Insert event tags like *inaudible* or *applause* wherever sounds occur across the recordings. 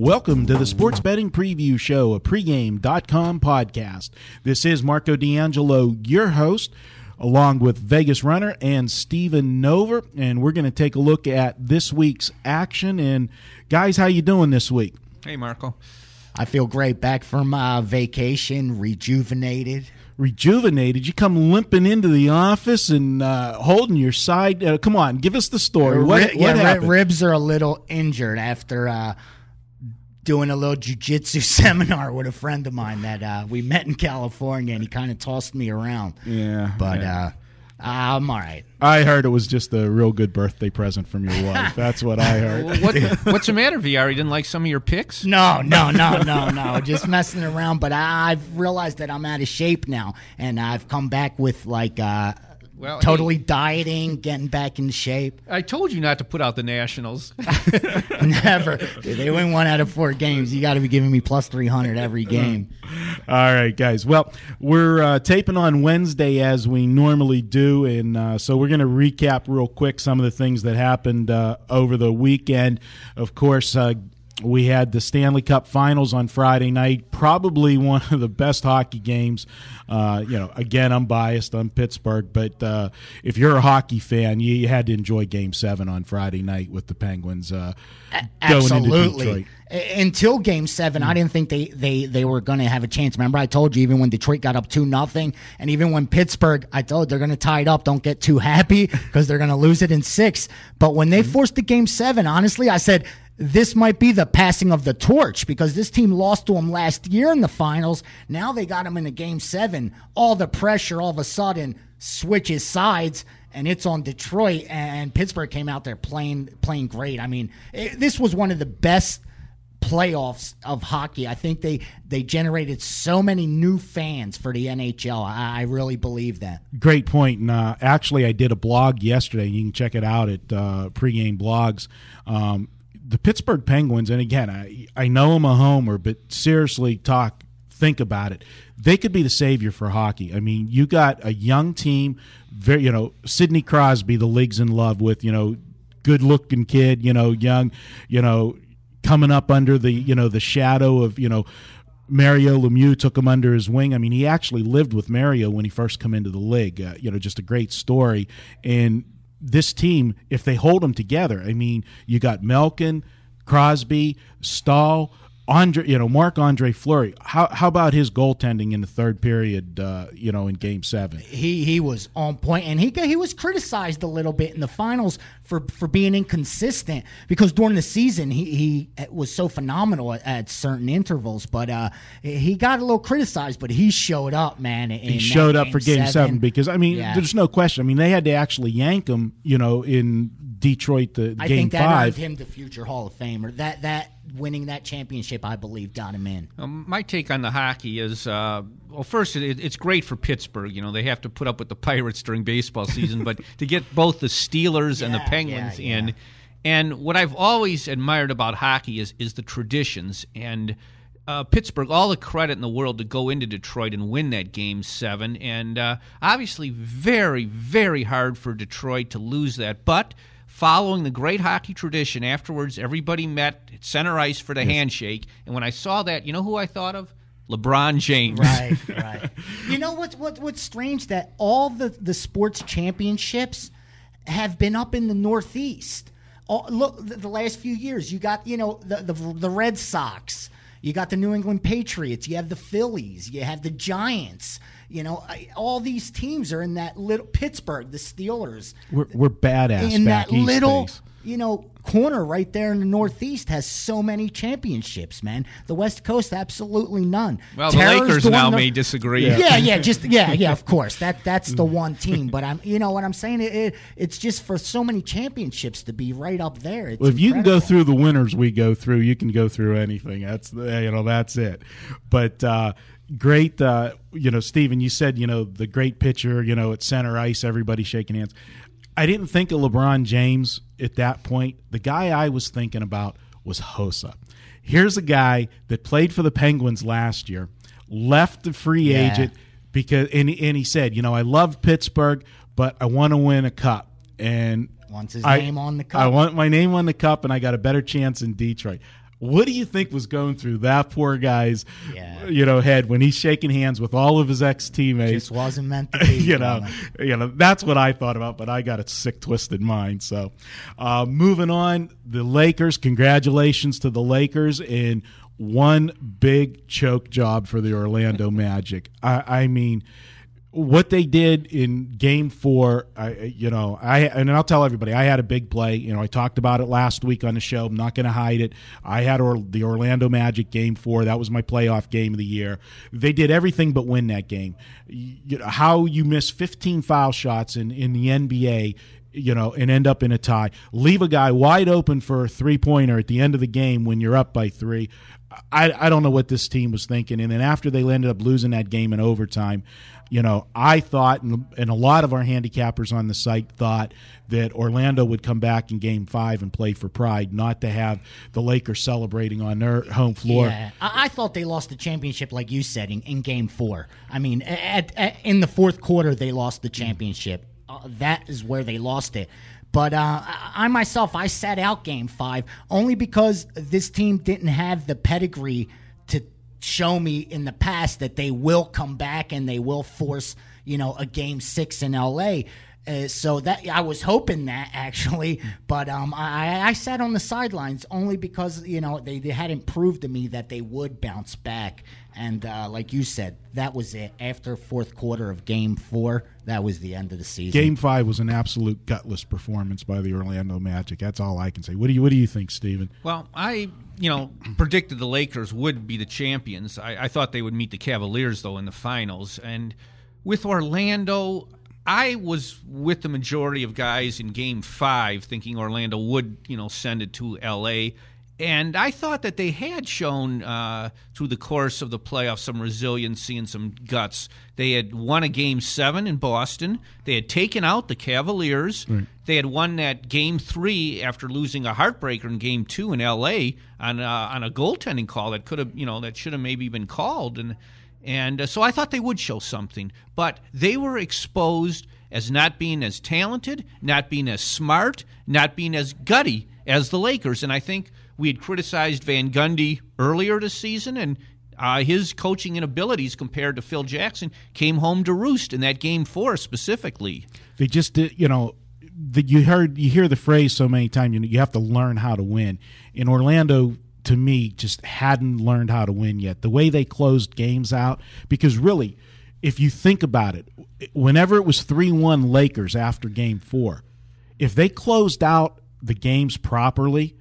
Welcome to the Sports Betting Preview Show, a pregame.com podcast. This is Marco D'Angelo, your host, along with Vegas Runner and Stephen Nover, and we're going to take a look at this week's action. And guys, how you doing this week? Hey, Marco. I feel great. Back from uh, vacation, rejuvenated. Rejuvenated. You come limping into the office and uh, holding your side. Uh, come on, give us the story. What, Ri- what yeah, happened? ribs are a little injured after uh, doing a little jujitsu *laughs* seminar with a friend of mine that uh, we met in California, and he kind of tossed me around. yeah, But yeah. uh, I'm all right. I heard it was just a real good birthday present from your wife. That's what I heard. *laughs* What, what's the matter, VR? You didn't like some of your picks? No, no, no, no, no. Just messing around. But I, I've realized that I'm out of shape now, and I've come back with like uh, Well, totally dieting, getting back in shape. *laughs* I told you not to put out the Nationals. *laughs* Never. Dude, they win one out of four games. You got to be giving me plus 300 every game. *laughs* All right, guys. Well, we're uh, taping on Wednesday as we normally do, and uh, so we're going to recap real quick some of the things that happened uh, over the weekend. Of course, uh, we had the Stanley Cup Finals on Friday night. Probably one of the best hockey games. Uh, you know, again, I'm biased. I'm Pittsburgh, but uh, if you're a hockey fan, you, you had to enjoy Game Seven on Friday night with the Penguins uh, going into Absolutely. Detroit. Until game seven, I didn't think they, they, they were going to have a chance. Remember, I told you even when Detroit got up 2 nothing, and even when Pittsburgh, I told they're going to tie it up. Don't get too happy because they're going to lose it in six. But when they forced the game seven, honestly, I said, this might be the passing of the torch because this team lost to them last year in the finals. Now they got them in a game seven. All the pressure all of a sudden switches sides and it's on Detroit and Pittsburgh came out there playing playing great. I mean, it, this was one of the best playoffs of hockey. I think they they generated so many new fans for the NHL. I, I really believe that. Great point. And uh, actually, I did a blog yesterday. You can check it out at uh, pregame blogs. Um, the Pittsburgh Penguins, and again, I I know I'm a homer, but seriously, talk, think about it. They could be the savior for hockey. I mean, you got a young team, very you know Sidney Crosby, the league's in love with. You know, good looking kid. You know, young. You know, coming up under the you know the shadow of you know Mario Lemieux took him under his wing. I mean, he actually lived with Mario when he first come into the league. Uh, you know, just a great story. And this team, if they hold them together, I mean, you got Malkin, Crosby, Staal, Andre, you know, Marc-André Fleury. How how about his goaltending in the third period? Uh, you know, in Game Seven. He he was on point, and he he was criticized a little bit in the finals for for being inconsistent because during the season he he was so phenomenal at, at certain intervals, but uh, he got a little criticized. But he showed up, man. he showed up for Game Seven, because I mean, Yeah. there's no question. I mean, they had to actually yank him. You know, in Detroit, the I Game think that Five. earned him the future Hall of Famer. That that winning that championship, I believe, got him in. Um, my take on the hockey is uh, well, first, it, it's great for Pittsburgh. You know, they have to put up with the Pirates during baseball season, but to get both the Steelers and the Penguins yeah, in. And what I've always admired about hockey is is the traditions and uh, Pittsburgh all the credit in the world to go into Detroit and win that game seven, and uh, obviously very very hard for Detroit to lose that, but. Following the great hockey tradition, afterwards everybody met at center ice for the handshake. And when I saw that, you know who I thought of? LeBron James. Right, *laughs* right. You know what's what, what's strange that all the the sports championships have been up in the Northeast. All, look, the, the last few years, you got you know the, the the Red Sox, you got the New England Patriots, you have the Phillies, you have the Giants. You know, I- all these teams are in that little Pittsburgh, the Steelers. We're, we're badass in back that east little days. you know, corner right there in the Northeast has so many championships, man. The West Coast, absolutely none. Well, the Lakers doing now the- may disagree. Yeah. yeah, just yeah, *laughs* yeah. Of course, that that's the one team. But I'm, you know, what I'm saying, it, it it's just for so many championships to be right up there. It's Well, if you can go through the winners we go through, you can go through anything. That's the, you know that's it. But uh, great, uh, you know, Stephen. You said you know the great pitcher. You know, at center ice, everybody shaking hands. I didn't think of LeBron James at that point. The guy I was thinking about was Hossa. Here's a guy that played for the Penguins last year, left the free Yeah. agent because and, and he said, you know, I love Pittsburgh, but I want to win a cup. And Wants his I- name on the cup. I want my name on the cup, and I got a better chance in Detroit. What do you think was going through that poor guy's, Yeah. you know, head when he's shaking hands with all of his ex teammates? just wasn't meant to *laughs* be. you know, you know that's what I thought about, but I got a sick, twisted mind. So, uh, moving on, the Lakers. Congratulations to the Lakers in one big choke job for the Orlando Magic. I, I mean, what they did in Game Four, I, you know, I and I'll tell everybody, I had a big play. You know, I talked about it last week on the show. I'm not going to hide it. I had or, the Orlando Magic Game Four. That was my playoff game of the year. They did everything but win that game. You know, how you miss 15 foul shots in in the NBA you know, and end up in a tie. Leave a guy wide open for a three pointer at the end of the game when you're up by three. I, I don't know what this team was thinking. And then after they ended up losing that game in overtime, you know, I thought, and, a lot of our handicappers on the site thought that Orlando would come back in game five and play for pride, not to have the Lakers celebrating on their home floor. Yeah, I, I thought they lost the championship, like you said, in, in Game Four. I mean, at, at, in the fourth quarter, they lost the championship. Uh, that is where they lost it. But uh, I myself, I sat out Game Five only because this team didn't have the pedigree show me in the past that they will come back and they will force, you know, a Game Six in L.A. Uh, so that I was hoping that actually, but um, I, I sat on the sidelines only because you know they, they hadn't proved to me that they would bounce back, and uh, like you said, that was it. After fourth quarter of Game Four, that was the end of the season. Game five was an absolute gutless performance by the Orlando Magic. That's all I can say. What do you What do you think, Stephen? Well, I, you know, predicted the Lakers would be the champions. I, I thought they would meet the Cavaliers, though, in the finals. And with Orlando, I was with the majority of guys in game five thinking Orlando would, you know, send it to L.A. And I thought that they had shown uh, through the course of the playoffs some resiliency and some guts. They had won a game seven in Boston. They had taken out the Cavaliers. They had won that game three after losing a heartbreaker in game two in L.A. on uh, on a goaltending call that could have, you know, that should have maybe been called. And and uh, so I thought they would show something, but they were exposed as not being as talented, not being as smart, not being as gutty as the Lakers. And I think we had criticized Van Gundy earlier this season, and uh, his coaching inabilities compared to Phil Jackson came home to roost in that game four specifically. They just did, you know, the, you heard you hear the phrase so many times. You know, you have to learn how to win. In Orlando, to me, just hadn't learned how to win yet. The way they closed games out, because really, if you think about it, whenever it was three one Lakers after Game Four, if they closed out the games properly.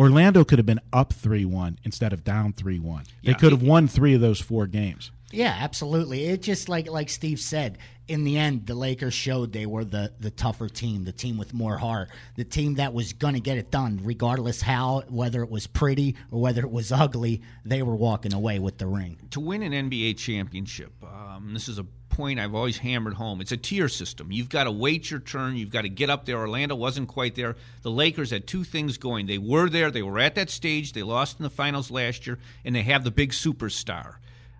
Orlando could have been up 3 1 instead of down 3 1. They Yeah. could have won three of those four games. Yeah, absolutely. It just like like Steve said, in the end, the Lakers showed they were the the tougher team, the team with more heart, the team that was going to get it done, regardless how whether it was pretty or whether it was ugly. They were walking away with the ring. to win an NBA championship, um, this is a point I've always hammered home. It's a tier system. You've got to wait your turn. You've got to get up there. Orlando wasn't quite there. The Lakers had two things going. They were there. They were at that stage. They lost in the finals last year, and they have the big superstar.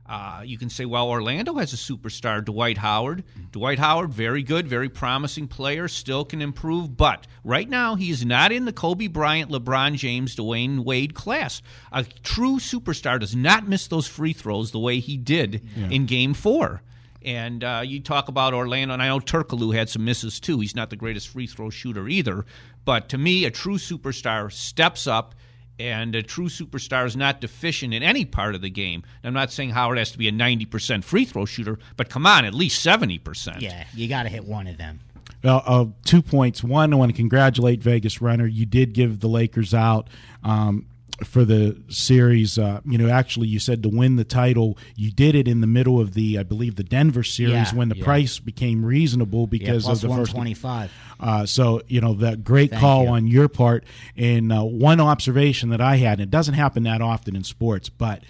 Uh, you can say, well, Orlando has a superstar, Dwight Howard. Dwight Howard, very good, very promising player, still can improve, but right now he is not in the Kobe Bryant, LeBron James, Dwyane Wade class. A true superstar does not miss those free throws the way he did in Game Four. And uh, you talk about Orlando, and I know Turkoglu had some misses too. He's not the greatest free throw shooter either, but to me, a true superstar steps up and a true superstar is not deficient in any part of the game. I'm not saying Howard has to be a 90% free throw shooter, but come on, at least 70%. Yeah, you got to hit one of them. Uh, uh, two points. One, I want to congratulate Vegas Runner. You did give the Lakers out. Um, for the series, uh, you know, actually, you said to win the title, you did it in the middle of the, I believe, the Denver series Yeah, when the yeah. price became reasonable Yeah, because plus of the first 125. uh, so you know that great Thank call you. on your part. And uh, one observation that I had, and it doesn't happen that often in sports, but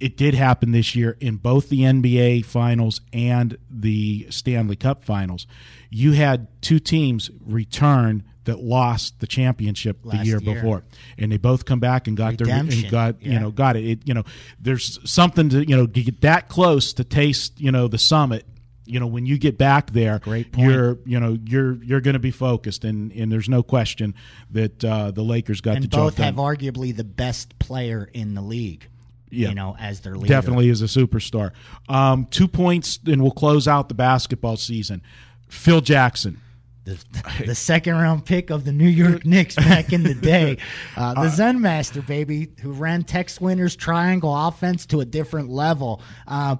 it did happen this year in both the NBA Finals and the Stanley Cup Finals. You had two teams return that lost the championship the year, year. before, and they both come back and got their and got you know got it. it. You know, there's something to you know to get that close to taste you know the summit. You know, when you get back there, Great point. you're you know you're you're going to be focused, and and there's no question that uh, the Lakers got the and both have arguably the best player in the league. Yeah. You know, as their leader. Definitely is a superstar. Um, two points, and we'll close out the basketball season. Phil Jackson. The, *laughs* the second round pick of the New York *laughs* Knicks back in the day. *laughs* Uh, the Zen Master, baby, who ran Tex Winter's triangle offense to a different level. Uh,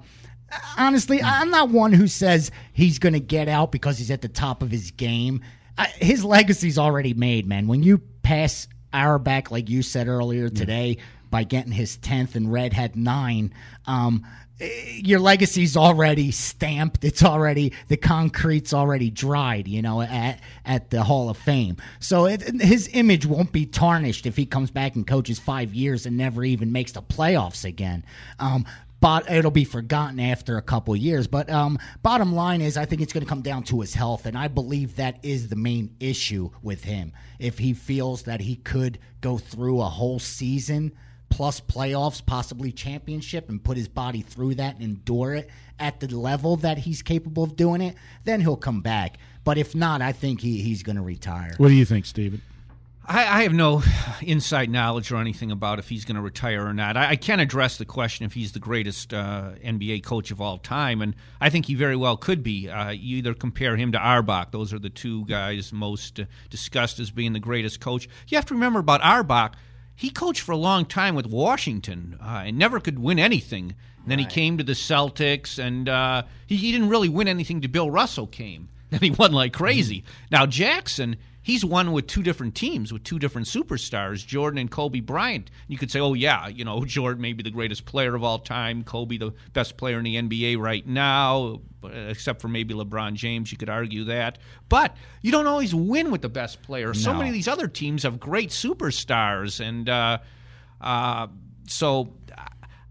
honestly, I'm not one who says he's going to get out because he's at the top of his game. I, his legacy's already made, man. When you pass Auerbach, like you said earlier today, by getting his 10th and Red had nine, um, your legacy's already stamped. It's already the concrete's already dried. You know, at at the Hall of Fame. So it, his image won't be tarnished if he comes back and coaches five years and never even makes the playoffs again. Um, but it'll be forgotten after a couple years. But um, bottom line is, I think it's going to come down to his health, and I believe that is the main issue with him. If he feels that he could go through a whole season plus playoffs, possibly championship, and put his body through that and endure it at the level that he's capable of doing it, then he'll come back. But if not, I think he, he's going to retire. What do you think, Stephen? I, I have no inside knowledge or anything about if he's going to retire or not. I, I can address the question if he's the greatest uh, NBA coach of all time, and I think he very well could be. Uh, you either compare him to Auerbach; those are the two guys most uh, discussed as being the greatest coach. You have to remember about Auerbach; he coached for a long time with Washington uh, and never could win anything. And then he came to the Celtics, and uh, he, he didn't really win anything. To Bill Russell came, *laughs* and he won like crazy. Now Jackson, he's won with two different teams, with two different superstars, Jordan and Kobe Bryant. You could say, oh yeah, you know, *laughs* Jordan may be the greatest player of all time, Kobe the best player in the NBA right now, uh, except for maybe LeBron James. You could argue that, but you don't always win with the best player. So many of these other teams have great superstars, and uh, uh, so.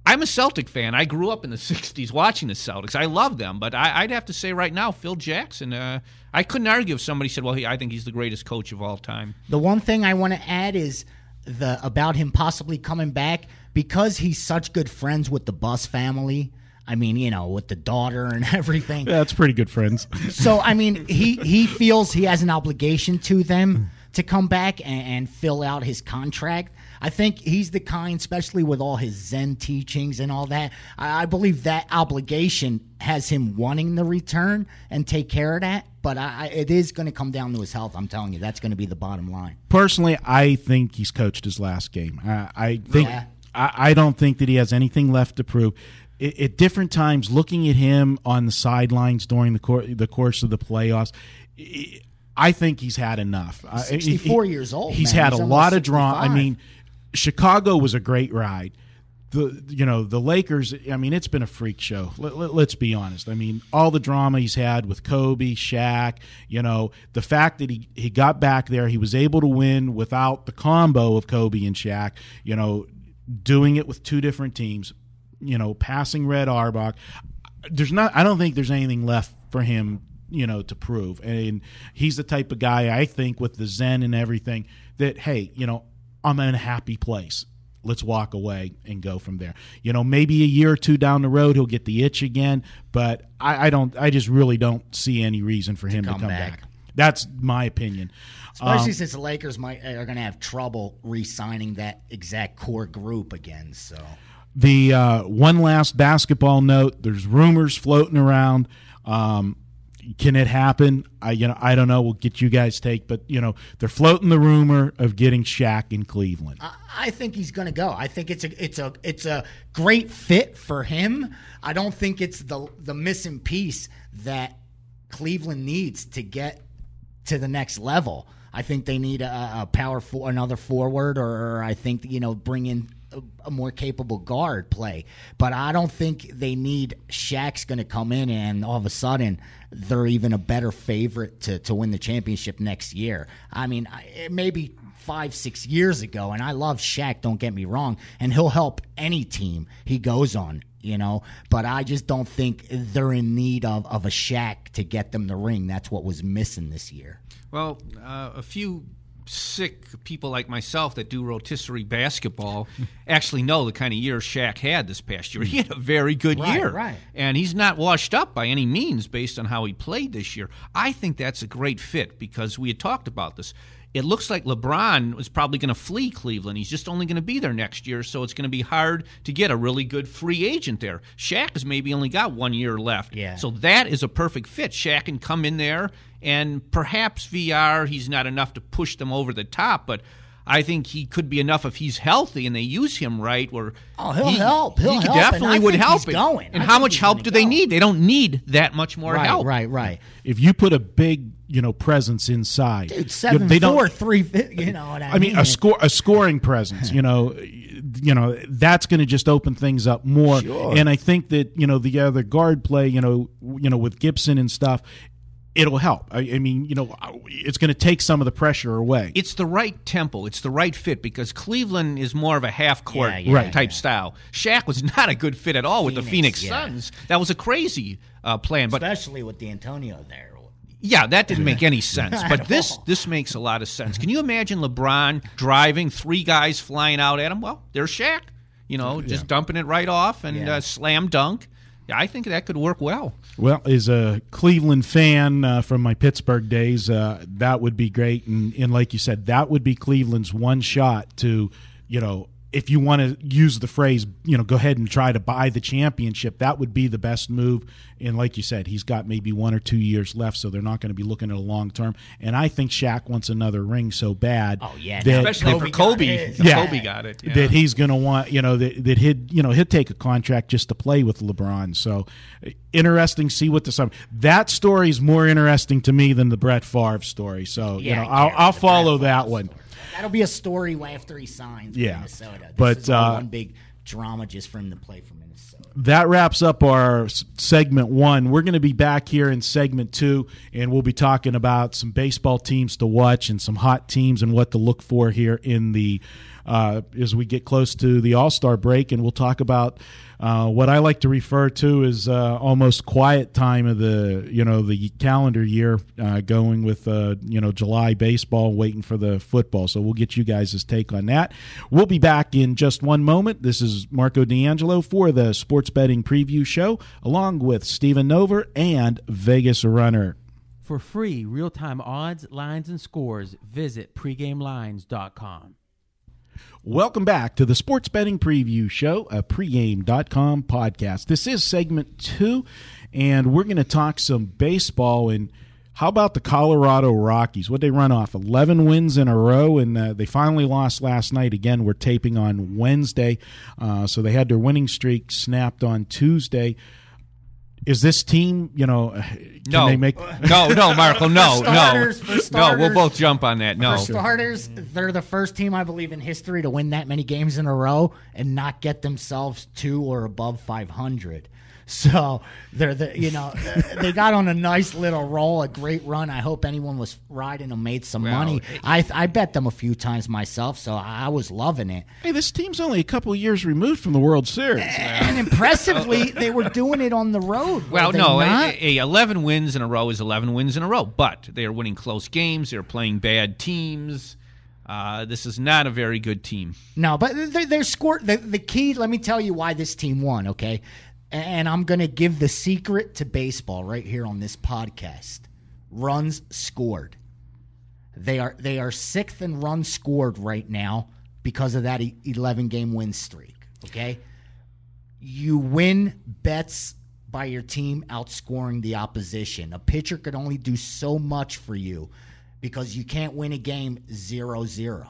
I'm a Celtic fan. I grew up in the '60s watching the Celtics. I love them, but I, I'd have to say right now, Phil Jackson. Uh, I couldn't argue if somebody said, "Well, he, I think he's the greatest coach of all time." The one thing I want to add is the about him possibly coming back because he's such good friends with the Buss family. I mean, you know, with the daughter and *laughs* everything. Yeah, that's pretty good friends. So I mean, he he feels he has an obligation to them to come back and, and fill out his contract. I think he's the kind, especially with all his Zen teachings and all that. I, I believe that obligation has him wanting the return and take care of that. But I, I- it is going to come down to his health. I'm telling you, that's going to be the bottom line. Personally, I think he's coached his last game. I, I think Yeah. I, I don't think that he has anything left to prove. At different times, looking at him on the sidelines during the cour- the course of the playoffs, I- think he's had enough. I- he- 64 he- years old, He's man. had He's a lot of drama. I mean, Chicago was a great ride. The you know the Lakers. I mean, it's been a freak show. Let, let, let's be honest. I mean, all the drama he's had with Kobe, Shaq. You know, the fact that he he got back there, he was able to win without the combo of Kobe and Shaq. You know, doing it with two different teams. You know, passing Red Auerbach. There's not. I don't think there's anything left for him. You know, to prove. And he's the type of guy I think with the Zen and everything that hey, you know, I'm in a happy place let's walk away and go from there. You know, maybe a year or two down the road he'll get the itch again, but I, I don't. I just really don't see any reason for him to come come back. back. That's my opinion. Especially Um, since the Lakers might are going to have trouble re-signing that exact core group again. So The uh, one last basketball note: there's rumors floating around. Um, can it happen? I you know I don't know. We'll get you guys take, but you know they're floating the rumor of getting Shaq in Cleveland. I, I think he's going to go. I think it's a it's a it's a great fit for him. I don't think it's the the missing piece that Cleveland needs to get to the next level. I think they need a, a power for another forward, or, or I think you know bring in a, more capable guard play. But I don't think they need Shaq's going to come in and all of a sudden they're even a better favorite to to win the championship next year. I mean, maybe five, six years ago, and I love Shaq, don't get me wrong, and he'll help any team he goes on, you know, but I just don't think they're in need of, of a Shaq to get them the ring. That's what was missing this year. Well, uh, a few sick people like myself that do rotisserie basketball *laughs* actually know the kind of year Shaq had this past year. He had a very good Right, year. right. And he's not washed up by any means based on how he played this year. I think that's a great fit because we had talked about this. It looks like LeBron was probably going to flee Cleveland. He's just only going to be there next year, so it's going to be hard to get a really good free agent there. Shaq has maybe only got one year left. Yeah. So that is a perfect fit. Shaq can come in there, and perhaps VR, he's not enough to push them over the top, but I think he could be enough if he's healthy and they use him right. Where Oh, he'll help. He'll he help, definitely would help. he's going. And I how much help gonna do they need? They don't need that much more right, help. right, right. If you put a big, you know, presence inside, Dude, you know, seven they don't- three. *laughs* You know what I, I mean, a score, a scoring presence. You know, you know that's going to just open things up more. And I think that you know the other guard play, you know, you know with Gibson and stuff, it'll help. I, I mean, you know, it's going to take some of the pressure away. It's the right tempo. It's the right fit because Cleveland is more of a half court Yeah, yeah, Right. type style. Shaq was *laughs* not a good fit at all with the Phoenix, Phoenix yeah. Suns. That was a crazy uh, plan. But especially with D'Antonio there. Yeah, that didn't make any sense. *laughs* But this this makes a lot of sense. Can you imagine LeBron driving three guys flying out at him? Well, there's Shaq. You know, just dumping it right off and Yeah. uh, slam dunk. I think that could work well. Well, as a Cleveland fan uh, from my Pittsburgh days, uh, that would be great. And, and like you said, that would be Cleveland's one shot to, you know, if you want to use the phrase, you know, go ahead and try to buy the championship. That would be the best move. And like you said, he's got maybe one or two years left, so they're not going to be looking at a long term. And I think Shaq wants another ring so bad. Oh, yeah, that- Especially Kobe for Kobe. got Yeah. Kobe got it. Yeah. that he's going to want, you know, that, that he'd, you know, he'd take a contract just to play with LeBron. So interesting. See what the sum. That story is more interesting to me than the Brett Favre story. So you know, I'll, I'll follow Brett that Favre one. story. That'll be a story after he signs Yeah. Minnesota. This But, is uh, one big drama just for him to play for Minnesota. that wraps up our segment one. We're going to be back here in segment two, and we'll be talking about some baseball teams to watch and some hot teams and what to look for here in the uh, as we get close to the All Star break, and we'll talk about uh, what I like to refer to as uh, almost quiet time of the you know the calendar year, uh, going with uh, you know July baseball, waiting for the football. So we'll get you guys' take on that. We'll be back in just one moment. This is Marco D'Angelo for the Sports Betting Preview Show, along with Stephen Nover and Vegas Runner. For free real-time odds, lines, and scores, visit pregamelines.com. Welcome back to the Sports Betting Preview Show, a pregame.com podcast. This is segment two, and we're going to talk some baseball. And how about the Colorado Rockies? What they run off? 11 wins in a row, and uh, they finally lost last night. Again, we're taping on Wednesday, uh, so they had their winning streak snapped on Tuesday. Is this team, you know, uh, can no, they make. *laughs* no, no, Marco, no, For starters- no, for no. We'll both jump on that. No, For starters, they're the first team I believe in history to win that many games in a row and not get themselves to or above 500. So they're the you know they got on a nice little roll, a great run. I hope anyone was riding them made some Well, money. I I bet them a few times myself, so I was loving it. Hey, this team's only a couple years removed from the World Series. And impressively, they were doing it on the road. Well, no, a, a 11 wins in a row is 11 wins in a row, but they are winning close games. They're playing bad teams. Uh, this is not a very good team. No, but they, they're scored. The, the key, let me tell you why this team won, okay? And I'm going to give the secret to baseball right here on this podcast runs scored. They are they are sixth in runs scored right now because of that 11 game win streak. Okay, you win bets by your team outscoring the opposition. A pitcher could only do so much for you because you can't win a game 0-0.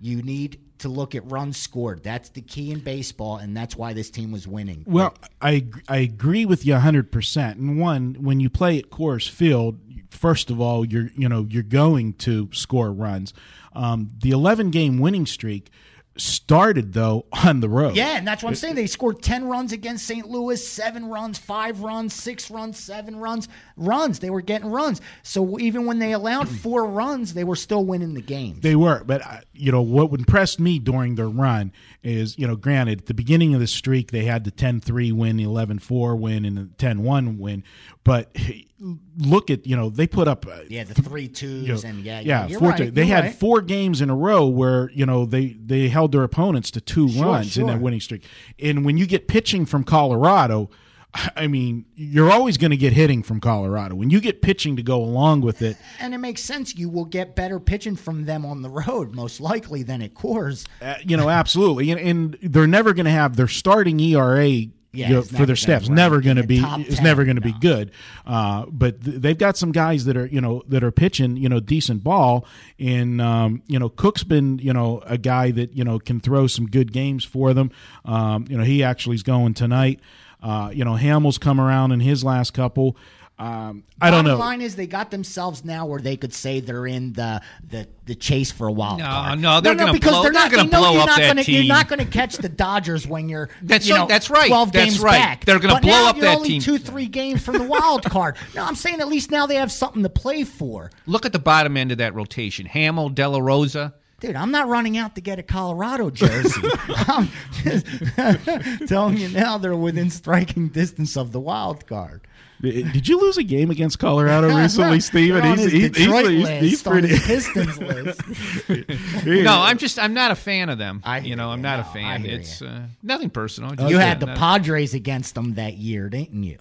You need to look at runs scored. That's the key in baseball, and that's why this team was winning. Well, I I agree with you hundred percent. And one, when you play at Coors Field, first of all, you're you know you're going to score runs. Um, the eleven game winning streak started though *laughs* on the road. Yeah, and that's what I'm saying. They scored 10 runs against St. Louis, seven runs, five runs, six runs, seven runs, runs. They were getting runs. So even when they allowed *clears throat* four runs, they were still winning the game. They were, but uh, you know what impressed me during their run is you know, granted, at the beginning of the streak they had the 10-3 win, the 11-4 win, and the 10-1 win, but *laughs* look at you know they put up uh, yeah, the three twos you know, and yeah, yeah, you're four right, to- they had right. four games in a row where you know they they held their opponents to two Sure, runs in that winning streak. And when you get pitching from Colorado, *laughs* I mean, you're always going to get hitting from Colorado. When you get pitching to go along with it, *laughs* And it makes sense. You will get better pitching from them on the road, most likely, than at Coors. uh, you know, absolutely. And, and they're never going to have their starting ERA. Yeah, for their staff's never going to be It's never going to be no. good. Uh, but th- they've got some guys that are you know that are pitching you know decent ball. And um, you know Cook's been you know a guy that you know can throw some good games for them. Um, you know he actually is going tonight. Uh, you know Hammel's come around in his last couple. Um, I don't know. The line is they got themselves now where they could say they're in the the, the chase for a wild No, card. no, they're gonna because blow- they're they're not gonna they know blow you're up not that gonna, You're not going to catch the Dodgers when you're *laughs* That's you right- know, that's right. Twelve That's games right. back. They're gonna blow now up you're that only team. two three games from the wild card. *laughs* No, I'm saying at least now they have something to play for. Look at the bottom end of that rotation: Hammel, De La Rosa. Dude, I'm not running out to get a Colorado jersey. *laughs* I'm just *laughs* telling you now they're within striking distance of the wild card. Did you lose a game against Colorado *laughs* recently, Stephen? They're on He's, his he's, Detroit he's, list, he's on pretty. his Pistons list. No, I'm just I'm not a fan of them. I you know. I'm not No, a I fan. It's uh, nothing personal. You had the not- Padres against them that year, didn't you?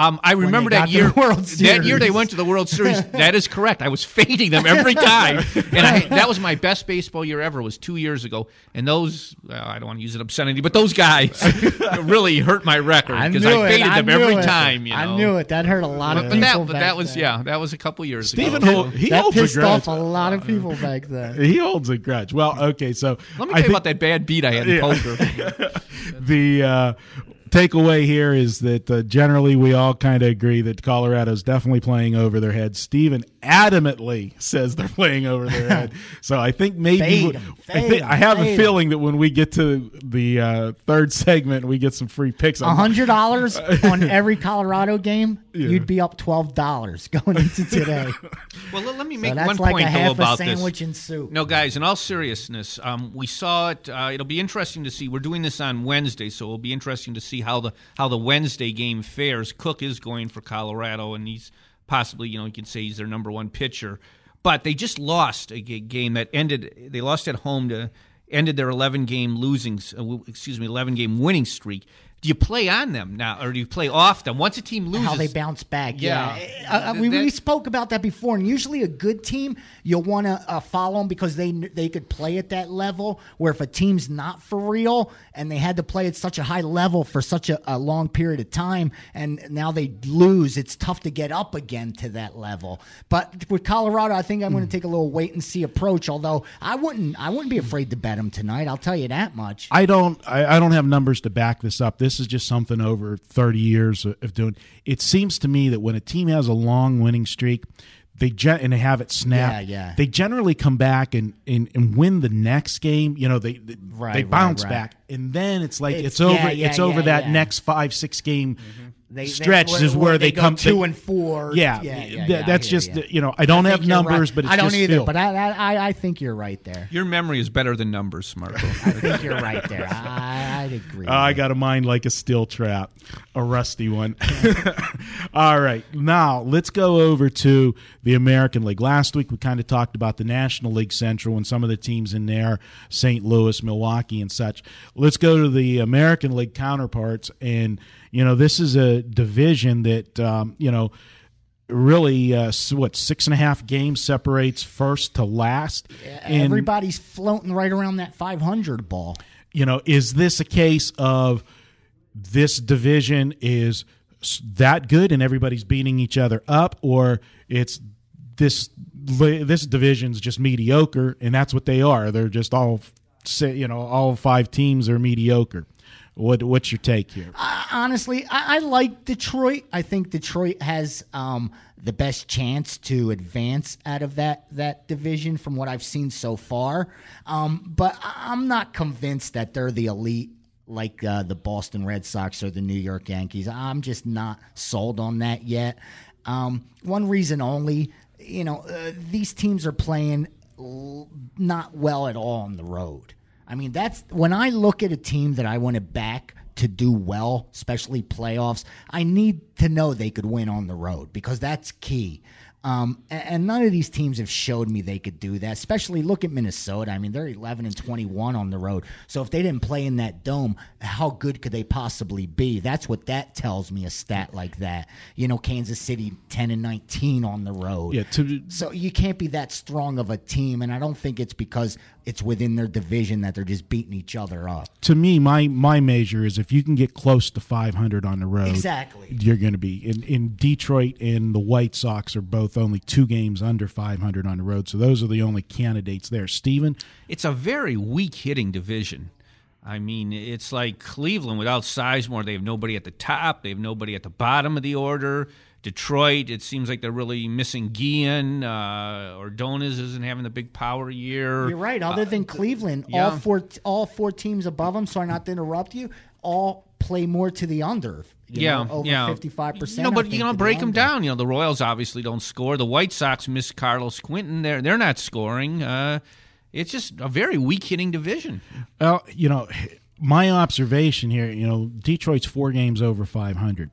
Um, I remember that year. World That year they went to the World Series. *laughs* that is correct. I was fading them every time, *laughs* and I, that was my best baseball year ever. Was two years ago, and those well, I don't want to use an obscenity, but those guys *laughs* really hurt my record because I, faded them every time. You know? I knew it. That hurt a lot of But, people. that, but that was then. yeah, that was a couple years Stephen ago. Hol- he that holds a pissed grudge. off a lot of people back then. He holds a grudge. Well, okay, so Let me I tell you think about that bad beat I had in Yeah. poker. the uh, takeaway here is that uh, generally we all kind of agree that Colorado's definitely playing over their head. Stephen adamantly *laughs* says they're playing over their head. *laughs* So I think maybe Fade 'em, I, *laughs* fade think, 'em, I have a fade 'em. feeling that when we get to the uh, third segment, we get some free picks. A I'm- hundred dollars on every Colorado game, you'd be up twelve dollars going into today. well, let, let me so make that's one like point a though half a about sandwich this. and soup. No, guys, in all seriousness, um, we saw it. Uh, it'll be interesting to see. We're doing this on Wednesday, so it'll be interesting to see how the how the Wednesday game fares. Cook is going for Colorado, and he's possibly, you know, you can say he's their number one pitcher. But they just lost a game that ended. They lost at home to ended their 11 game losing, uh, excuse me, 11 game winning streak. Do you play on them now, or do you play off them? Once a team loses, how they bounce back. Yeah. Yeah, Uh, uh, we, we spoke about that before. And usually, a good team you'll want to uh, follow them because they they could play at that level. Where if a team's not for real and they had to play at such a high level for such a, a long period of time, and now they lose, it's tough to get up again to that level. But with Colorado, I think I'm Hmm. going to take a little wait and see approach. Although I wouldn't I wouldn't be afraid to bet them tonight. I'll tell you that much. I don't. I, I don't have numbers to back this up. This is just something over thirty years of, doing. It seems to me that when a team has a long winning streak, they gen- and they have it snap. Yeah, yeah. They generally come back and, and, and win the next game. You know, they they, Right, they bounce right. back, and then it's like It's- it's, over. yeah, yeah, it's over yeah, that next five six game. They- they- Stretch where- is where, where they, they go come two they- and four. Yeah, Yeah, yeah, yeah, that's just ya. you know I don't I have numbers, right. but it's I don't just either. feel. But I, I I think you're right there. your memory is better than numbers, Marco. *laughs* I think you're right there. I, I'd agree. Oh, I got a mind like a steel trap, a rusty one. *laughs* All right, now let's go over to the American League. Last week we kind of talked about the National League Central and some of the teams in there, St. Louis, Milwaukee, and such. Let's go to the American League counterparts, and you know this is a division that um, you know really uh, what six and a half games separates first to last. And- Everybody's floating right around that 500 ball. you know, is this a case of this division is that good and everybody's beating each other up, or it's this this division's just mediocre and that's what they are. They're just all you know all five teams are mediocre. What what's your take here? honestly, I, I like Detroit. I think Detroit has um, the best chance to advance out of that that division from what I've seen so far. Um, but I'm not convinced that they're the elite like uh, the Boston Red Sox or the New York Yankees. I'm just not sold on that yet. Um, one reason only, you know, uh, these teams are playing l- not well at all on the road. I mean, that's when I look at a team that I want to back to do well, especially playoffs. I need to know they could win on the road because that's key. Um, and, none of these teams have showed me they could do that. Especially look at Minnesota. I mean, they're 11 and 21 on the road. So if they didn't play in that dome, how good could they possibly be? That's what that tells me. A stat like that, you know, Kansas City 10 and 19 on the road. Yeah, to So you can't be that strong of a team, and I don't think it's because it's within their division that they're just beating each other up. to me, my my measure is if you can get close to 500 on the road, Exactly. you're going to be in in Detroit and the White Sox are both only two games under 500 on the road, so those are the only candidates there. Stephen, It's a very weak hitting division. I mean, it's like Cleveland without Sizemore. They have nobody at the top. They have nobody at the bottom of the order. Detroit, it seems like they're really missing Guillen. Uh, Ordonez isn't having the big power year. You're right. Other than Cleveland, all yeah. four all four teams above them. Sorry, not to interrupt you. All play more to the under. you yeah, know, over yeah. fifty-five percent. know, but you know, break them down. You know, the Royals obviously don't score. The White Sox miss Carlos Quinton. They're they're not scoring. Uh, it's just a very weak hitting division. Well, you know, my observation here, you know, Detroit's four games over 500.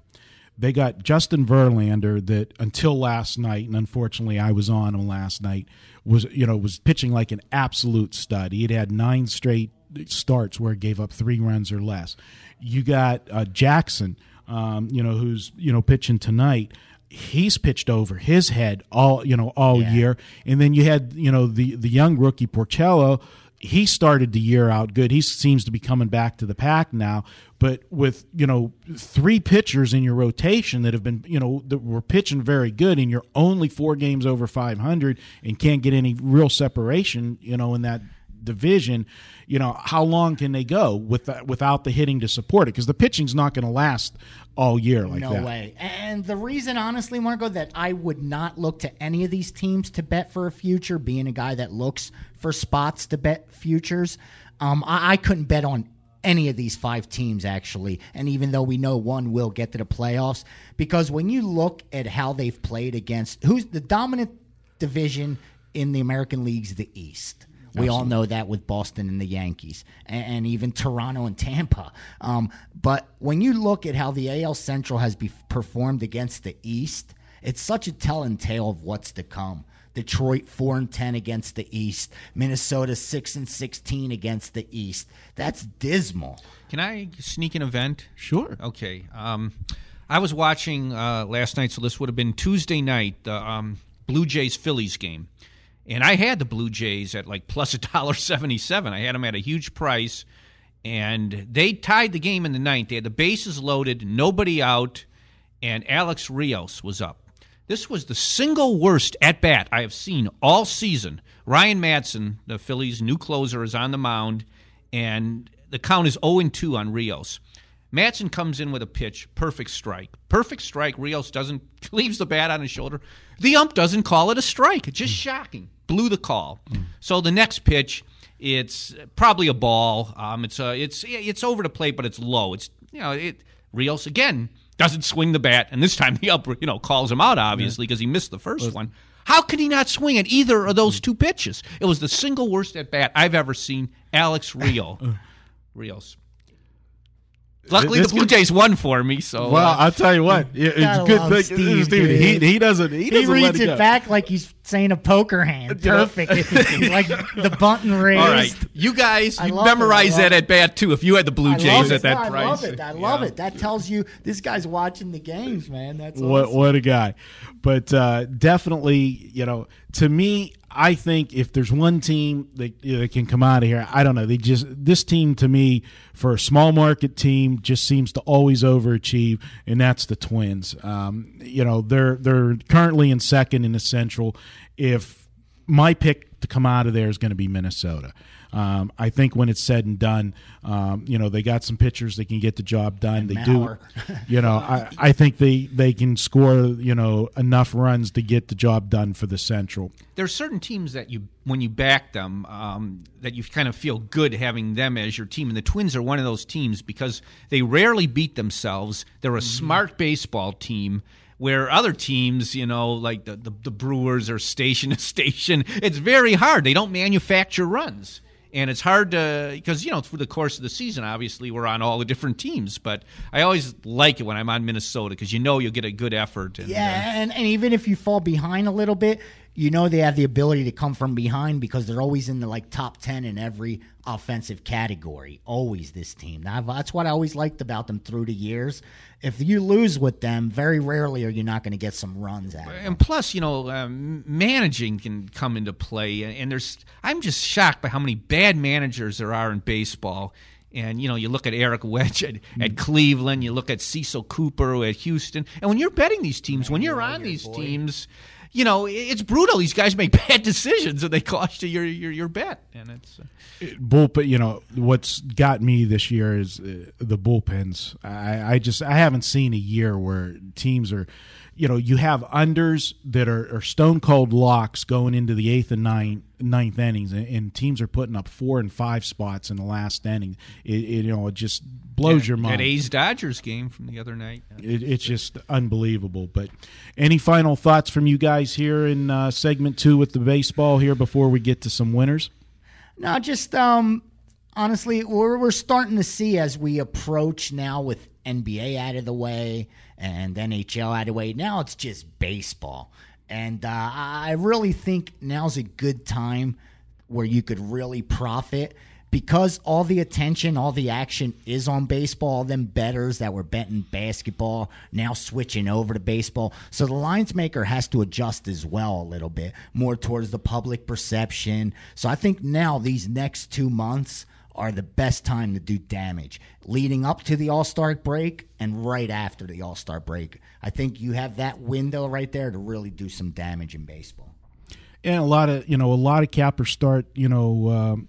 They got Justin Verlander that until last night, and unfortunately I was on him last night, was you know was pitching like an absolute stud. He had had nine straight starts where it gave up three runs or less. You got uh, Jackson, um, you know, who's you know pitching tonight. He's pitched over his head all you know all year, and then you had you know the the young rookie Porcello he started the year out good. He seems to be coming back to the pack now. But with you know three pitchers in your rotation that have been you know that were pitching very good, and you're only four games over 500 and can't get any real separation, you know, in that division, you know, how long can they go with without the hitting to support it? Because the pitching's not going to last all year like no that. way. And the reason, honestly, Marco, that I would not look to any of these teams to bet for a future, being a guy that looks for spots to bet futures, um, I, I couldn't bet on any of these five teams actually. And even though we know one will get to the playoffs, because when you look at how they've played against who's the dominant division in the American leagues, the East. We all know that with Boston and the Yankees, and, and even Toronto and Tampa. Um, but when you look at how the AL Central has be- performed against the East, it's such a telling tale of what's to come. Detroit four and ten against the East, Minnesota six and sixteen against the East. That's dismal. Can I sneak an event? Sure. Okay. Um, I was watching uh, last night, so this would have been Tuesday night, the um, Blue Jays Phillies game, and I had the Blue Jays at like plus a dollar seventy seven. I had them at a huge price, and they tied the game in the ninth. They had the bases loaded, nobody out, and Alex Rios was up. This was the single worst at bat I have seen all season. Ryan Madson, the Phillies' new closer, is on the mound, and the count is 0 2 on Rios. Madson comes in with a pitch, perfect strike. Perfect strike. Rios doesn't *laughs* leaves the bat on his shoulder. The ump doesn't call it a strike. It's just hmm. shocking. Blew the call. So the next pitch, it's probably a ball. Um, it's uh, it's it's over the plate, but it's low. It's you know it. Rios again doesn't swing the bat, and this time the ump you know calls him out obviously because he missed the first one. How could he not swing at either of those two pitches? It was the single worst at bat I've ever seen. Alex Rio, *laughs* Rios. Luckily, This the Blue guy- Jays won for me. So Well, uh, I'll tell you what. it- It's good. thing- Steve, Steve, dude. he, he doesn't. He He doesn't let reads it it go. back like he's saying a poker hand. Perfect. like the button raised. all right, you guys, you love it, memorize that at bat too. If you had the Blue I Jays love at that No, I price, love it. I love Yeah. it. That tells you this guy's watching the games, man. That's what awesome. what a guy but uh, definitely you know to me i think if there's one team that, that can come out of here i don't know they just this team to me for a small market team just seems to always overachieve and that's the twins um, you know they're they're currently in second in the central if my pick to come out of there is going to be minnesota Um, I think when it's said and done, um, you know, they got some pitchers that can get the job done. they Mauer. do, *laughs* you know, I, I think they they can score, you know, enough runs to get the job done for the Central. There are certain teams that you, when you back them, um, that you kind of feel good having them as your team. And the Twins are one of those teams because they rarely beat themselves. They're a smart baseball team. Where other teams, you know, like the, the, the Brewers are station *laughs* to station, it's very hard. They don't manufacture runs. And it's hard to, because, you know, through the course of the season, obviously, we're on all the different teams. But I always like it when I'm on Minnesota because you know you'll get a good effort. And, uh, Yeah, and, and even if you fall behind a little bit, you know they have the ability to come from behind because they're always in the like top ten in every offensive category. Always this team. That's what I always liked about them through the years. If you lose with them, very rarely are you not going to get some runs out. of them. and plus, you know, um, managing can come into play. And, and there's, I'm just shocked by how many bad managers there are in baseball. And you know, you look at Eric Wedge at, at Cleveland, you look at Cecil Cooper at Houston, and when you're betting these teams, when you're on these teams, you know it's brutal. These guys make *laughs* bad decisions, and they cost you your your, your bet. And it's uh, bullpen. You know what's got me this year is uh, the bullpens. I, I just I haven't seen a year where teams are, you know, you have unders that are, are stone cold locks going into the eighth and ninth ninth innings, and, and teams are putting up four and five spots in the last inning. It, it you know it just blows your mind. that A's Dodgers game from the other night. It, it's just unbelievable. But any final thoughts from you guys here in uh, segment two with the baseball here before we get to some winners? No, just um, honestly, we're we're starting to see as we approach now with NBA out of the way and NHL out of the way. Now it's just baseball, and uh, I really think now's a good time where you could really profit. Because all the attention, all the action is on baseball, all them betters that were betting basketball now switching over to baseball. So the lines maker has to adjust as well a little bit more towards the public perception. So I think now these next two months are the best time to do damage leading up to the All Star break and right after the All Star break. I think you have that window right there to really do some damage in baseball. And a lot of you know a lot of cappers start you know um,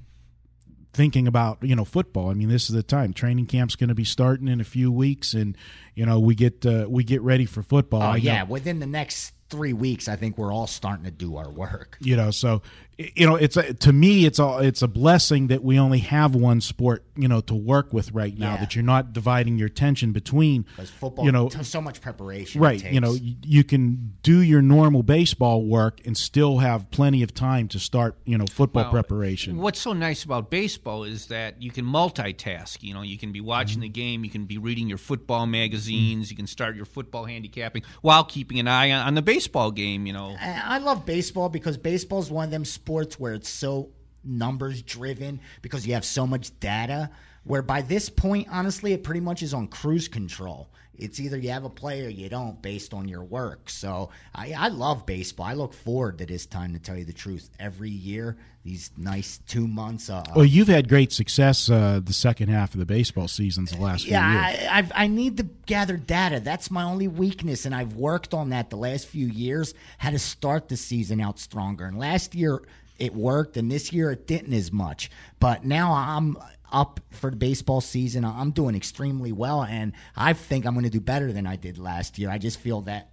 thinking about you know football. I mean, this is the time. Training camp's going to be starting in a few weeks, and you know we get uh, we get ready for football. Oh, I know- yeah. Within the next three weeks, I think we're all starting to do our work. you know so you know it's a, to me it's a it's a blessing that we only have one sport you know to work with right now Yeah. that you're not dividing your attention between Because football, you know t- so much preparation. right you know you, you can do your normal baseball work and still have plenty of time to start you know football Well, preparation What's so nice about baseball is that you can multitask. You know, you can be watching Mm-hmm. the game, you can be reading your football magazines, you can start your football handicapping while keeping an eye on, on the baseball game. You know, I I love baseball because baseball is one of them sports where it's so numbers driven because you have so much data. Where by this point, honestly, it pretty much is on cruise control. It's either you have a play or you don't based on your work. So I, I love baseball. I look forward to this time to tell you the truth. Every year, these nice two months. Uh, well you've had great success uh, the second half of the baseball seasons the last few years yeah, I, I need to gather data. That's my only weakness, and I've worked on that the last few years. How to start the season out stronger. And last year it worked, and this year it didn't as much. But now I'm up for the baseball season. I'm doing extremely well, and I think I'm going to do better than I did last year. I just feel that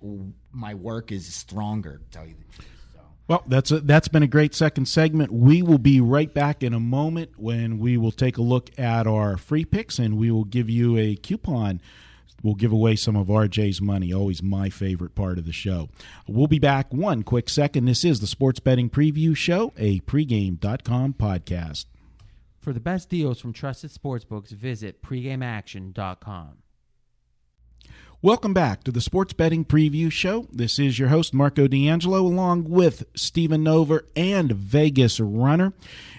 my work is stronger. Tell you. Well, that's a, that's been a great second segment. We will be right back in a moment when we will take a look at our free picks and we will give you a coupon. We'll give away some of RJ's money, always my favorite part of the show. We'll be back one quick second. This is the Sports Betting Preview Show, a pregame.com podcast. For the best deals from trusted sportsbooks, visit pregameaction.com. Welcome back to the Sports Betting Preview Show. This is your host, Marco D'Angelo, along with Stephen Nover and Vegas Runner.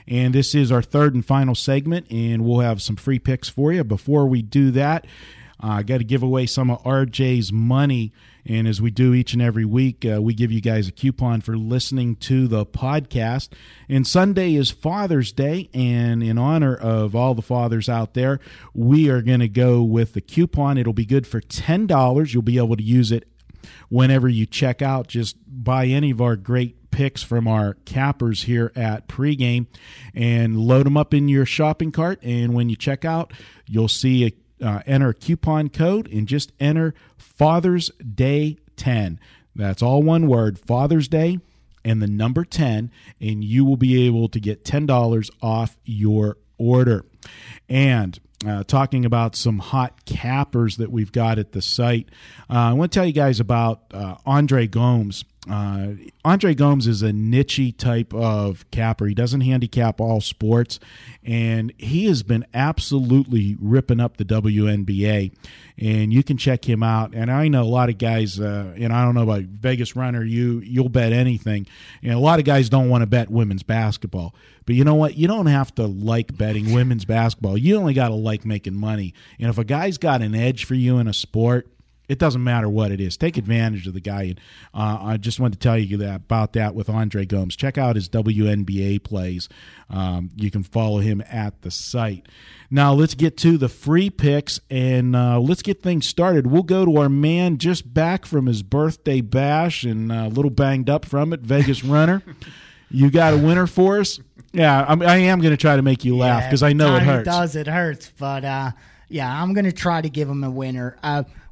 And this is our third and final segment, and we'll have some free picks for you. Before we do that, I got to give away some of RJ's money. And as we do each and every week, uh, we give you guys a coupon for listening to the podcast. And Sunday is Father's Day. And in honor of all the fathers out there, we are going to go with the coupon. It'll be good for $10. You'll be able to use it whenever you check out. Just buy any of our great picks from our cappers here at pregame and load them up in your shopping cart. And when you check out, you'll see a uh, enter coupon code and just enter Father's Day 10. That's all one word, Father's Day and the number 10, and you will be able to get $10 off your order. And uh, talking about some hot cappers that we've got at the site, uh, I want to tell you guys about uh, Andre Gomes. Uh, Andre Gomes is a niche type of capper. He doesn't handicap all sports, and he has been absolutely ripping up the WNBA. And you can check him out. And I know a lot of guys, uh, and I don't know about Vegas Runner. You you'll bet anything. And a lot of guys don't want to bet women's basketball. But you know what? You don't have to like betting women's basketball. You only got to like making money. And if a guy's got an edge for you in a sport, it doesn't matter what it is. Take advantage of the guy. And uh, I just wanted to tell you that about that with Andre Gomes. Check out his WNBA plays. Um, you can follow him at the site. Now let's get to the free picks and uh, let's get things started. We'll go to our man just back from his birthday bash and uh, a little banged up from it, Vegas *laughs* Runner. You got a winner for us? Yeah, I'm, I am going to try to make you laugh because I know it hurts. does, it hurts. But uh, yeah, I'm going to try to give him a winner.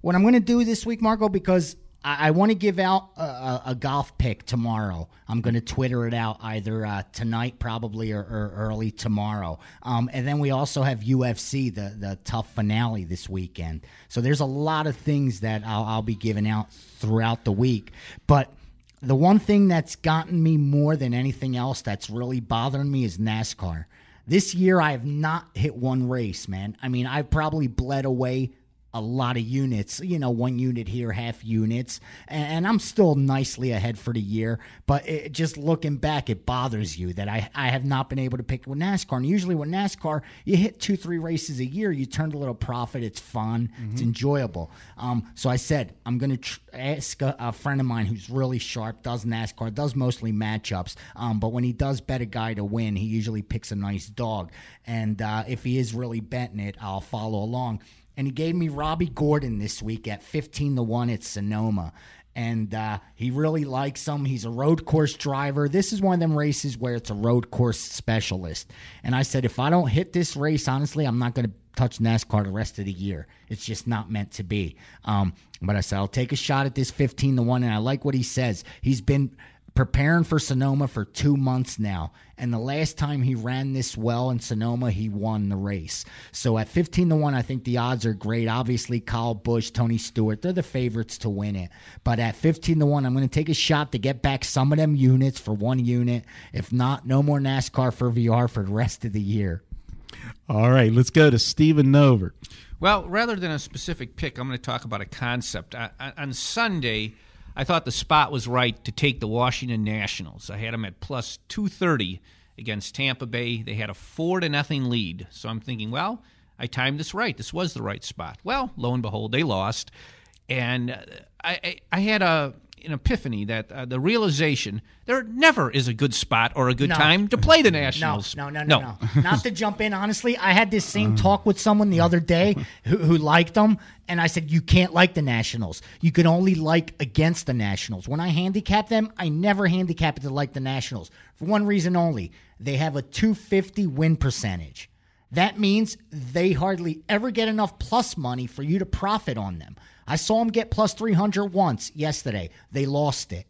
What I'm going to do this week, Marco, because I, I want to give out a, a, a golf pick tomorrow. I'm going to Twitter it out either uh, tonight, probably, or, or early tomorrow. Um, and then we also have UFC, the the TUF finale this weekend. So there's a lot of things that I'll, I'll be giving out throughout the week. But the one thing that's gotten me more than anything else that's really bothering me is NASCAR. This year, I have not hit one race, man. I mean, I've probably bled away a lot of units, you know, one unit here, half units, and, and I'm still nicely ahead for the year. But it, just looking back, it bothers you that I, I have not been able to pick with NASCAR. And usually with NASCAR, you hit two, three races a year, you turn a little profit, it's fun, it's enjoyable. Um, so I said, I'm going to tr- ask a, a friend of mine who's really sharp, does NASCAR, does mostly matchups, um, but when he does bet a guy to win, he usually picks a nice dog. And uh, if he is really betting it, I'll follow along and he gave me Robby Gordon this week at 15 to 1 at Sonoma. And uh, he really likes him. He's a road course driver. This is one of them races where it's a road course specialist. And I said, if I don't hit this race, honestly, I'm not going to touch NASCAR the rest of the year. It's just not meant to be. Um, but I said, I'll take a shot at this 15 to 1. And I like what he says. He's been preparing for Sonoma for two months now. And the last time he ran this well in Sonoma, he won the race. So at 15 to 1, I think the odds are great. Obviously, Kyle Busch, Tony Stewart, they're the favorites to win it. But at 15 to 1, I'm going to take a shot to get back some of them units for one unit. If not, no more NASCAR for VR for the rest of the year. All right, let's go to Stephen Nover. Well, rather than a specific pick, I'm going to talk about a concept. I, I, on Sunday, I thought the spot was right to take the Washington Nationals. I had them at plus 230 against Tampa Bay. They had a four to nothing lead. So I'm thinking, well, I timed this right. This was the right spot. Well, lo and behold, they lost, and uh, I, I, I had a an epiphany that uh, the realization there never is a good spot or a good No. time to play the No, Nationals. no, no, no, no. Not to jump in, honestly, I had this same talk with someone the other day *laughs* who, who liked them, and I said, You can't like the Nationals. You can only like against the Nationals. When I handicap them, I never handicap it to like the Nationals for one reason only they have a 250 win percentage. That means they hardly ever get enough plus money for you to profit on them. I saw them get plus 300 once yesterday. They lost it.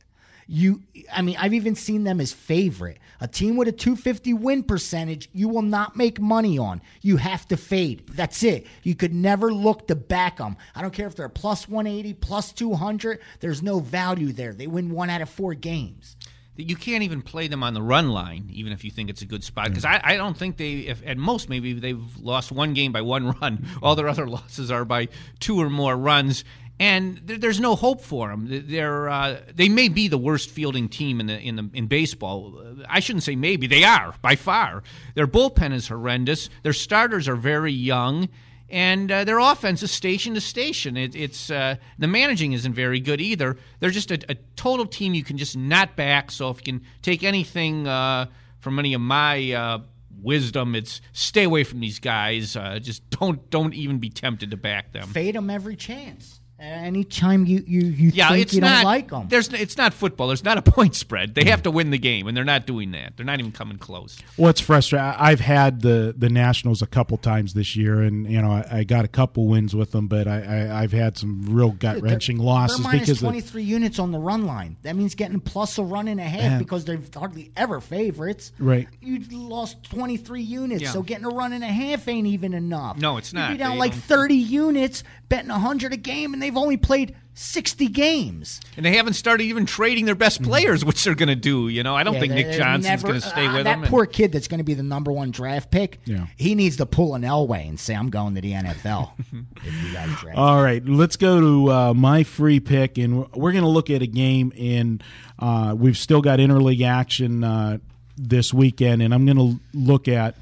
You, I mean, I've even seen them as favorite. A team with a 250 win percentage, you will not make money on. You have to fade. That's it. You could never look to back them. I don't care if they're plus 180, plus 200. There's no value there. They win one out of four games. That you can't even play them on the run line, even if you think it's a good spot. Because I, I don't think they, if, at most, maybe they've lost one game by one *laughs* run. All their other losses are by two or more runs. And there, there's no hope for them. They're uh, they may be the worst fielding team in the in the in baseball. I shouldn't say maybe they are by far. Their bullpen is horrendous. Their starters are very young, and uh, their offense is station to station. It, it's uh, the managing isn't very good either. They're just a, a total team you can just not back. So if you can take anything uh, from any of my uh, wisdom, it's stay away from these guys. Uh, just don't don't even be tempted to back them. Fade them every chance. Uh, Anytime you you, you Yeah, think it's you not don't like them, There's it's not football. There's not a *laughs* point spread. They have to win the game, and they're not doing that. They're not even coming close. What's frustrating? I've had the the Nationals a couple times this year, and you know I, I got a couple wins with them, but I, I I've had some real gut wrenching losses They're minus because 23 units on the run line. That means getting plus a run and a half Yeah. because they're hardly ever favorites. Right. You lost 23 units, Yeah. so getting a run and a half ain't even enough. No, it's not. You'd be down They like don't- 30 units, betting 100 a game, and they've only played 60 games. And they haven't started even trading their best players, which they're going to do. You know, I don't Mm-hmm. Yeah, think Nick they're Johnson's going to stay uh, with that them. and- poor kid that's going to be the number one draft pick. Yeah. He needs to pull an Elway and say, I'm going to the NFL. *laughs* if you guys draft. All right, let's go to uh, my free pick, and we're going to look at a game. And uh, we've still got interleague action uh, this weekend, and I'm going to look at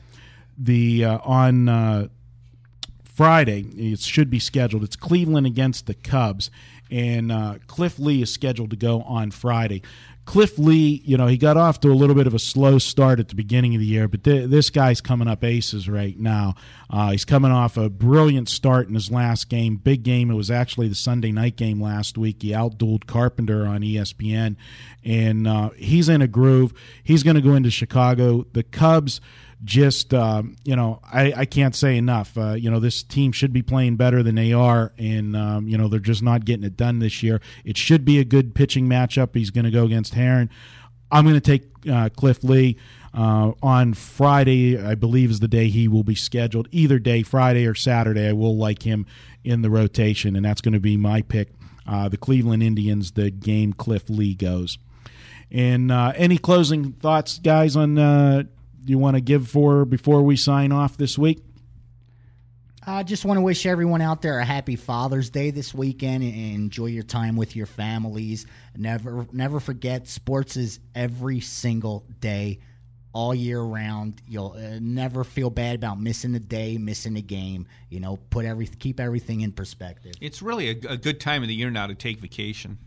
the uh, on uh, Friday. It should be scheduled. It's Cleveland against the Cubs, and uh, Cliff Lee is scheduled to go on Friday. Cliff Lee, you know, he got off to a little bit of a slow start at the beginning of the year, but th- this guy's coming up aces right now. Uh, he's coming off a brilliant start in his last game, big game. It was actually the Sunday night game last week. He outdueled Carpenter on ESPN, and uh, he's in a groove. He's going to go into Chicago. The Cubs just um, you know I, I can't say enough. Uh, you know this team should be playing better than they are and um, you know they're just not getting it done this year. It should be a good pitching matchup. He's going to go against Harden. I'm going to take uh, Cliff Lee uh, on Friday I believe is the day he will be scheduled. Either day Friday or Saturday I will like him in the rotation and that's going to be my pick. Uh, the Cleveland Indians the game Cliff Lee goes. And uh, any closing thoughts, guys, on uh, you want to give for before we sign off this week? I just want to wish everyone out there a happy Father's Day this weekend and enjoy your time with your families. Never never forget sports is every single day all year round. You'll uh, never feel bad about missing a day, missing a game. You know, put every keep everything in perspective. It's really a, a good time of the year now to take vacation.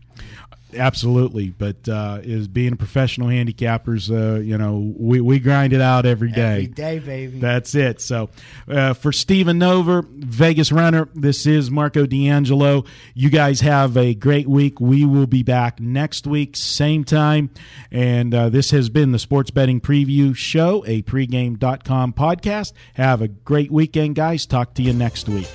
Absolutely, but uh, is being a professional handicappers, uh, you know, we, we grind it out every day. Every day, baby. That's it. So, uh, for Stephen Nover, Vegas runner, this is Marco D'Angelo. You guys have a great week. We will be back next week, same time. And uh, this has been the Sports Betting Preview Show, a pregame.com podcast. Have a great weekend, guys. Talk to you next week.